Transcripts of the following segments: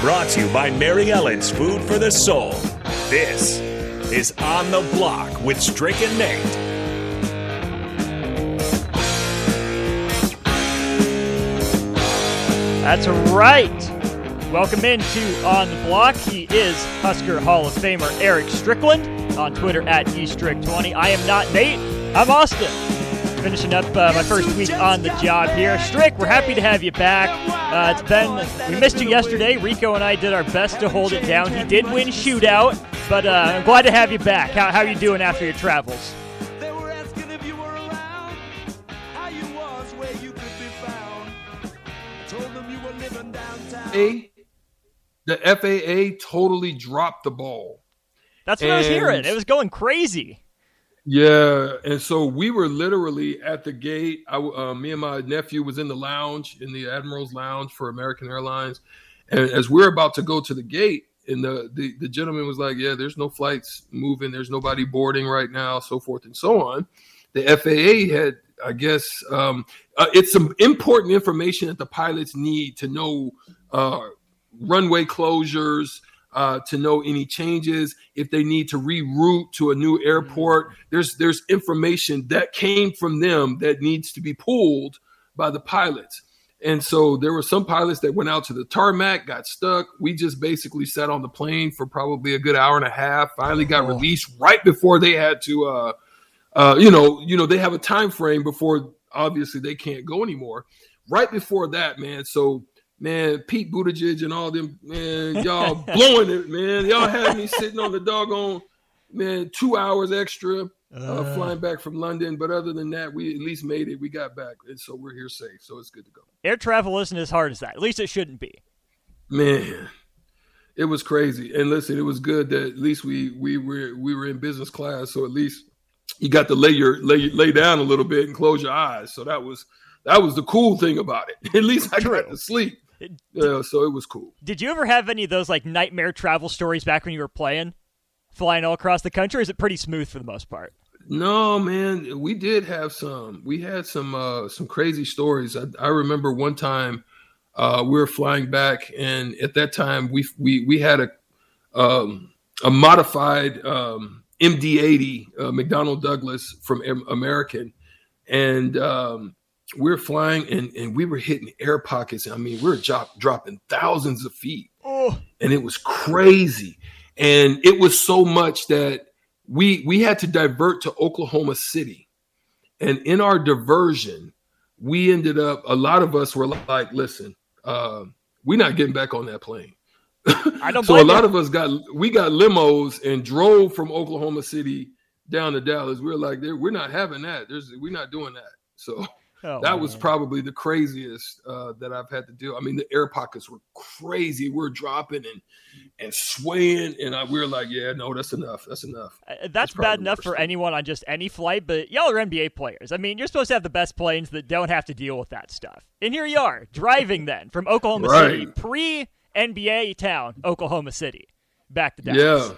Brought to you by Mary Ellen's Food for the Soul. This is On the Block with Strick and Nate. That's right. Welcome into On the Block. He is Husker Hall of Famer Eric Strickland on Twitter at estrick20. I am not Nate. I'm Austin. Finishing up uh, my first week on the job here. Strick, we're happy to have you back. Uh, it's been we missed you yesterday. Rico and I did our best to hold it down. He did win shootout, but uh, I'm glad to have you back. How how are you doing after your travels? They were asking if you were around, how you was, where you could be found. I told them you were living downtown. A, the FAA totally dropped the ball. That's what I was hearing. It was going crazy. Yeah, and so we were literally at the gate. I, uh, me and my nephew was in the lounge in the Admiral's Lounge for American Airlines, and as we're about to go to the gate, and the, the the gentleman was like, "Yeah, there's no flights moving. There's nobody boarding right now, so forth and so on." The FAA had, I guess, um, uh, it's some important information that the pilots need to know uh, runway closures, uh, to know any changes, if they need to reroute to a new airport. There's there's information that came from them that needs to be pulled by the pilots. And so there were some pilots that went out to the tarmac, got stuck. We just basically sat on the plane for probably a good hour and a half. Finally got released right before they had to uh uh you know, you know, they have a time frame before obviously they can't go anymore. Right before that, man. So man, Pete Buttigieg and all them, man, y'all blowing it, man. Y'all had me sitting on the doggone, man, two hours extra uh, flying back from London. But other than that, we at least made it. We got back, and so we're here safe. So it's good to go. Air travel isn't as hard as that. At least it shouldn't be. Man, it was crazy. And listen, it was good that at least we we were we were in business class, so at least you got to lay your lay lay down a little bit and close your eyes. So that was that was the cool thing about it. At least I True. got to sleep. Yeah, so it was cool. Did you ever have any of those like nightmare travel stories back when you were playing, flying all across the country? Or is it pretty smooth for the most part? No, man, we did have some. We had some uh some crazy stories. I, I remember one time uh we were flying back and at that time we we we had a um a modified um MD-80 uh, McDonnell Douglas from Am- American and um we were flying and and we were hitting air pockets. I mean, we were drop, dropping thousands of feet. Oh, and it was crazy. And it was so much that we we had to divert to Oklahoma City. And in our diversion we ended up a lot of us were like listen uh, we're not getting back on that plane. I don't so a lot you. of us got we got limos and drove from Oklahoma City down to Dallas. We are like "There- we're not having that. There's we're not doing that. So Oh, that was probably the craziest uh, that I've had to do. I mean, the air pockets were crazy. We're dropping and and swaying, and I, we were like, "Yeah, no, that's enough. That's enough." Uh, That's probably bad enough for thing. anyone on just any flight, but y'all are NBA players. I mean, you're supposed to have the best planes that don't have to deal with that stuff. And here you are, driving then from Oklahoma City, pre NBA town, Oklahoma City, back to Dallas.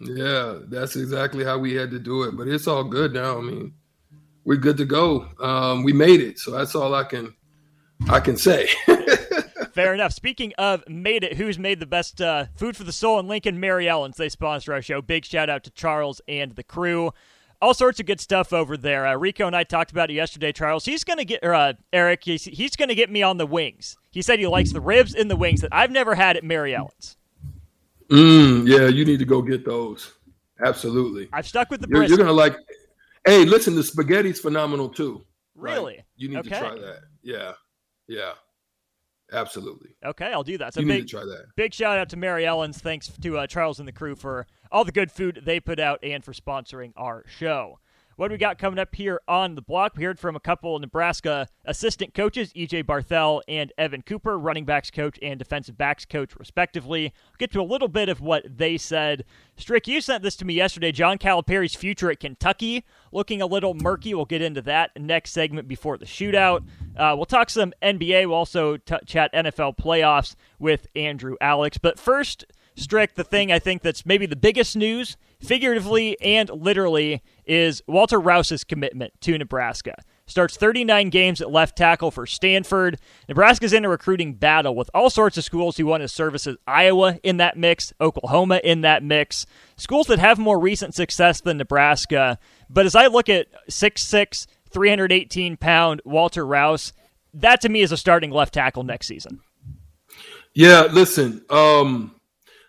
Yeah, yeah, that's exactly how we had to do it. But it's all good now. I mean, we're good to go. Um, we made it, so that's all I can I can say. Fair enough. Speaking of made it, who's made the best uh, food for the soul in Lincoln? Mary Ellen's. They sponsor our show. Big shout out to Charles and the crew. All sorts of good stuff over there. Uh, Rico and I talked about it yesterday. Charles, he's gonna get or uh, Eric. He's, he's gonna get me on the wings. He said he likes the ribs and the wings that I've never had at Mary Ellen's. mm, yeah, you need to go get those. Absolutely. I've stuck with the You're, brisket. you're gonna like. Hey, listen, the spaghetti's phenomenal too. Right. Really? You need Okay. to try that. Yeah, yeah, absolutely. Okay, I'll do that. So you big, need to try that. Big shout out to Mary Ellen's. Thanks to uh, Charles and the crew for all the good food they put out and for sponsoring our show. What do we got coming up here on the block? We heard from a couple of Nebraska assistant coaches, EJ Barthel and Evan Cooper, running backs coach and defensive backs coach, respectively. I'll get to a little bit of what they said. Strick, you sent this to me yesterday. John Calipari's future at Kentucky looking a little murky. We'll get into that next segment before the shootout. Uh, we'll talk some NBA. We'll also t- chat NFL playoffs with Andrew Alex. But first, Strick, the thing I think that's maybe the biggest news, figuratively and literally, is Walter Rouse's commitment to Nebraska. Starts 39 games at left tackle for Stanford. Nebraska's in a recruiting battle with all sorts of schools who want his services. Iowa in that mix, Oklahoma in that mix, schools that have more recent success than Nebraska. But as I look at 6'6, 318 pound Walter Rouse, that to me is a starting left tackle next season. Yeah, listen. Um,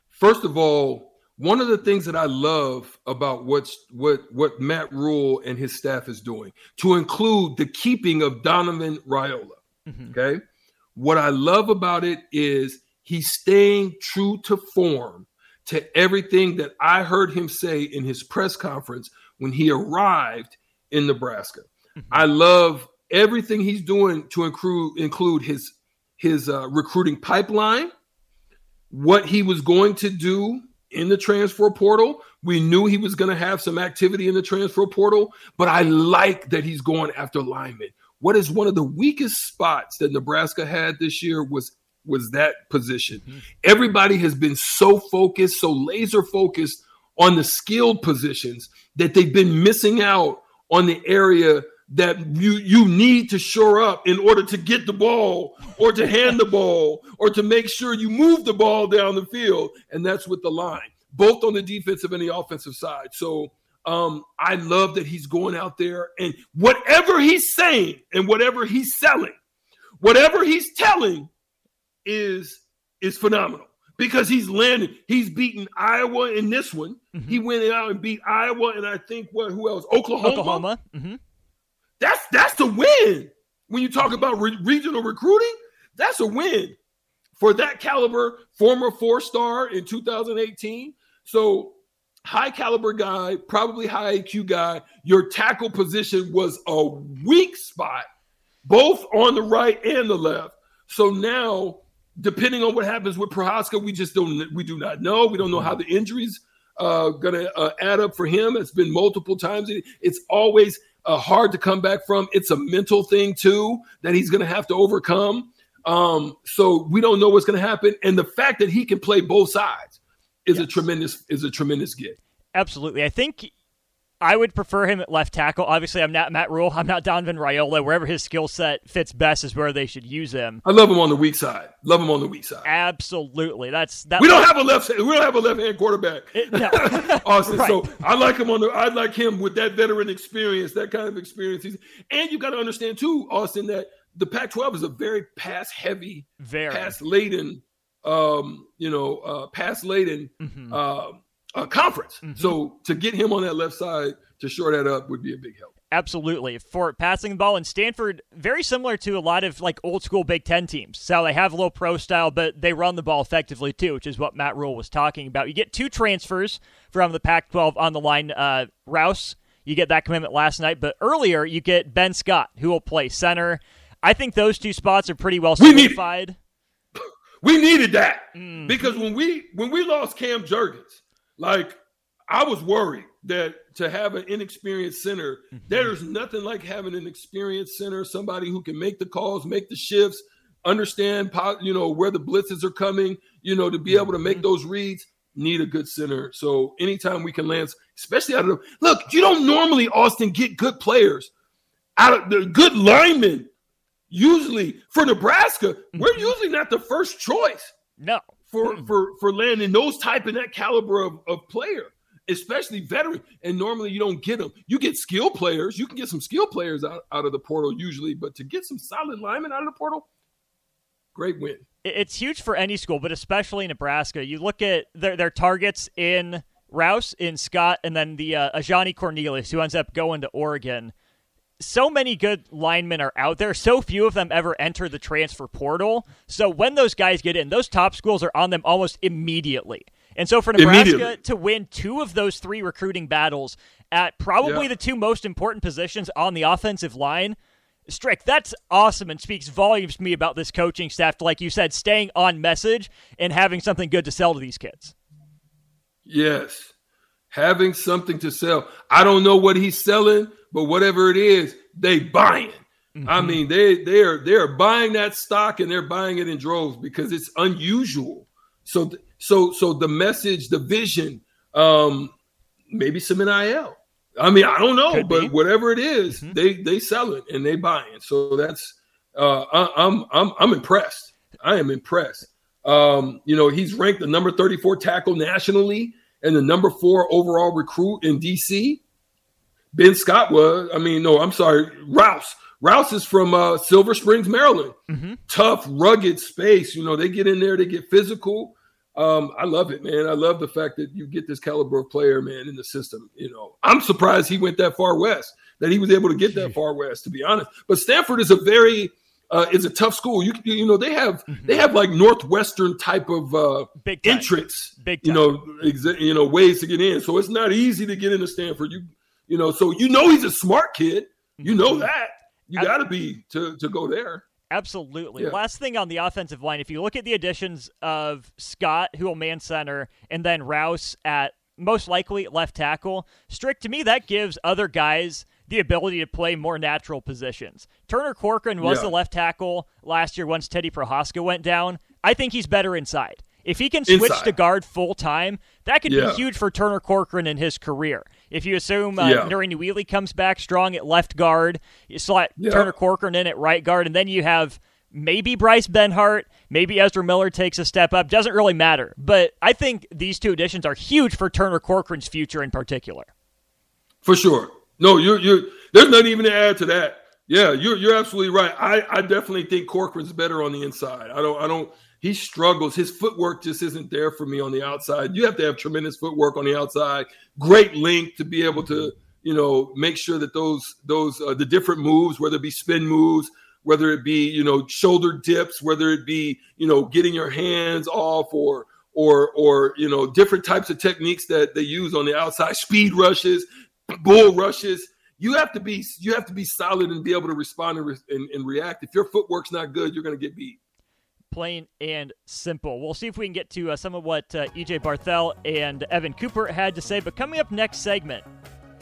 first of all, one of the things that I love about what's what what Matt Rhule and his staff is doing to include the keeping of Donovan Raiola. Mm-hmm. Okay, what I love about it is he's staying true to form to everything that I heard him say in his press conference when he arrived in Nebraska. Mm-hmm. I love everything he's doing to include include his his uh, recruiting pipeline, what he was going to do in the transfer portal. We knew he was going to have some activity in the transfer portal, but I like that he's going after linemen. What is one of the weakest spots that Nebraska had this year was was that position. Mm-hmm. Everybody has been so focused, so laser focused on the skilled positions that they've been missing out on the area that you you need to shore up in order to get the ball or to hand the ball or to make sure you move the ball down the field. And that's with the line both on the defensive and the offensive side. So um, I love that he's going out there and whatever he's saying and whatever he's selling whatever he's telling is is phenomenal because he's landing. He's beaten Iowa in this one. Mm-hmm. he went out and beat Iowa and I think what who else? Oklahoma? Oklahoma. Mm-hmm. That's that's the win. When you talk about re- regional recruiting, that's a win for that caliber former four star in 2018. So high caliber guy, probably high IQ guy. Your tackle position was a weak spot, both on the right and the left. So now, depending on what happens with Prochaska, we just don't we do not know. We don't know how the injuries uh, gonna uh, add up for him. It's been multiple times. It's always uh, hard to come back from. It's a mental thing too that he's going to have to overcome. Um, so we don't know what's going to happen, and the fact that he can play both sides is yes. a tremendous is a tremendous gift. Absolutely, I think I would prefer him at left tackle. Obviously, I'm not Matt Rhule. I'm not Donovan Raiola. Wherever his skill set fits best is where they should use him. I love him on the weak side. Love him on the weak side. Absolutely. That's that. We don't have a left. We don't have a left hand quarterback. It, no. Austin. right. So I like him on the. I like him with that veteran experience, that kind of experience. And you got to understand too, Austin, that the Pac-12 is a very pass heavy, very pass laden, um, you know, uh, pass laden. Mm-hmm. Uh, uh, conference. Mm-hmm. So to get him on that left side to shore that up would be a big help. Absolutely. For passing the ball in Stanford, very similar to a lot of like old school Big Ten teams. So they have a little pro style, but they run the ball effectively too, which is what Matt Rhule was talking about. You get two transfers from the Pac 12 on the line. Uh, Rouse, you get that commitment last night, but earlier you get Ben Scott, who will play center. I think those two spots are pretty well solidified. We, need, we needed that mm. because when we when we lost Cam Jurgens, like I was worried that to have an inexperienced center, mm-hmm. there's nothing like having an experienced center, somebody who can make the calls, make the shifts, understand, you know, where the blitzes are coming, you know, to be able to make mm-hmm. those reads. Need a good center. So anytime we can land, especially out of the look, you don't normally Austin get good players out of the good linemen. Usually for Nebraska, we're mm-hmm. usually not the first choice. No, for mm. for for landing those type and that caliber of, of player, especially veteran. And normally you don't get them. You get skill players. You can get some skill players out, out of the portal usually, but to get some solid linemen out of the portal, great win. It's huge for any school, but especially Nebraska. You look at their their targets in Rouse, in Scott, and then the uh, Ajani Cornelius, who ends up going to Oregon so many good linemen are out there. So few of them ever enter the transfer portal. So when those guys get in, those top schools are on them almost immediately. And so for Nebraska to win two of those three recruiting battles at probably Yeah. the two most important positions on the offensive line, Strick, that's awesome and speaks volumes to me about this coaching staff. Like you said, staying on message and having something good to sell to these kids. Yes. Having something to sell. I don't know what he's selling, but whatever it is, they buying. I mean, they they are they are buying that stock and they're buying it in droves because it's unusual. So so so the message, the vision, um, maybe some NIL. I mean, I don't know, Could but be. whatever it is, they they sell it and they buy it. So that's uh, I, I'm I'm I'm impressed. I am impressed. Um, you know, he's ranked the number 34 tackle nationally and the number four overall recruit in DC. Ben Scott was, I mean, no, I'm sorry, Rouse. Rouse is from uh, Silver Springs, Maryland. Tough, rugged space. You know, they get in there, they get physical. Um, I love it, man. I love the fact that you get this caliber of player, man, in the system. You know, I'm surprised he went that far west, that he was able to get that far west, to be honest. But Stanford is a very uh, is a tough school. You you know they have they have like northwestern type of uh, Big time. entrance, Big you know, exa- you know ways to get in. So it's not easy to get into Stanford. You you know, so you know he's a smart kid. You know mm-hmm. that. You got to be to to go there. Absolutely. Yeah. Last thing on the offensive line, if you look at the additions of Scott, who will man center, and then Rouse at most likely left tackle, Strick to me, that gives other guys the ability to play more natural positions. Turner Corcoran was Yeah. the left tackle last year once Teddy Prochaska went down. I think he's better inside. If he can switch Inside. to guard full time, that could Yeah. be huge for Turner Corcoran in his career. If you assume uh, Yeah. Nouri Nouili comes back strong at left guard, you slot Yeah. Turner Corcoran in at right guard, and then you have maybe Bryce Benhart, maybe Ezra Miller takes a step up. Doesn't really matter. But I think these two additions are huge for Turner Corcoran's future in particular. For sure. No, you're you're there's nothing even to add to that. Yeah, you're you're absolutely right. I, I definitely think Corcoran's better on the inside. I don't I don't he struggles. His footwork just isn't there for me on the outside. You have to have tremendous footwork on the outside, great length to be able to, you know, make sure that those those uh, the different moves, whether it be spin moves, whether it be, you know, shoulder dips, whether it be, you know, getting your hands off or or or you know, different types of techniques that they use on the outside, speed rushes, bull rushes. You have to be you have to be solid and be able to respond and, re- and, and react. If your footwork's not good, you're going to get beat. Plain and simple. We'll see if we can get to uh, some of what uh, EJ Barthel and Evan Cooper had to say. But coming up next segment,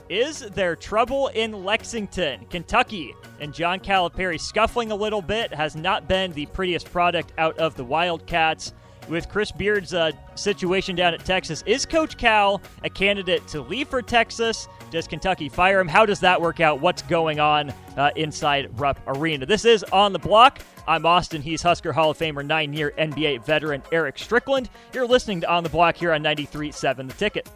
is there trouble in Lexington, Kentucky? And John Calipari scuffling a little bit has not been the prettiest product out of the Wildcats. With Chris Beard's uh, situation down at Texas, is Coach Cal a candidate to leave for Texas? Does Kentucky fire him? How does that work out? What's going on uh, inside Rupp Arena? This is On the Block. I'm Austin. He's Husker Hall of Famer, nine year NBA veteran Eric Strickland. You're listening to On the Block here on 93.7 The Ticket.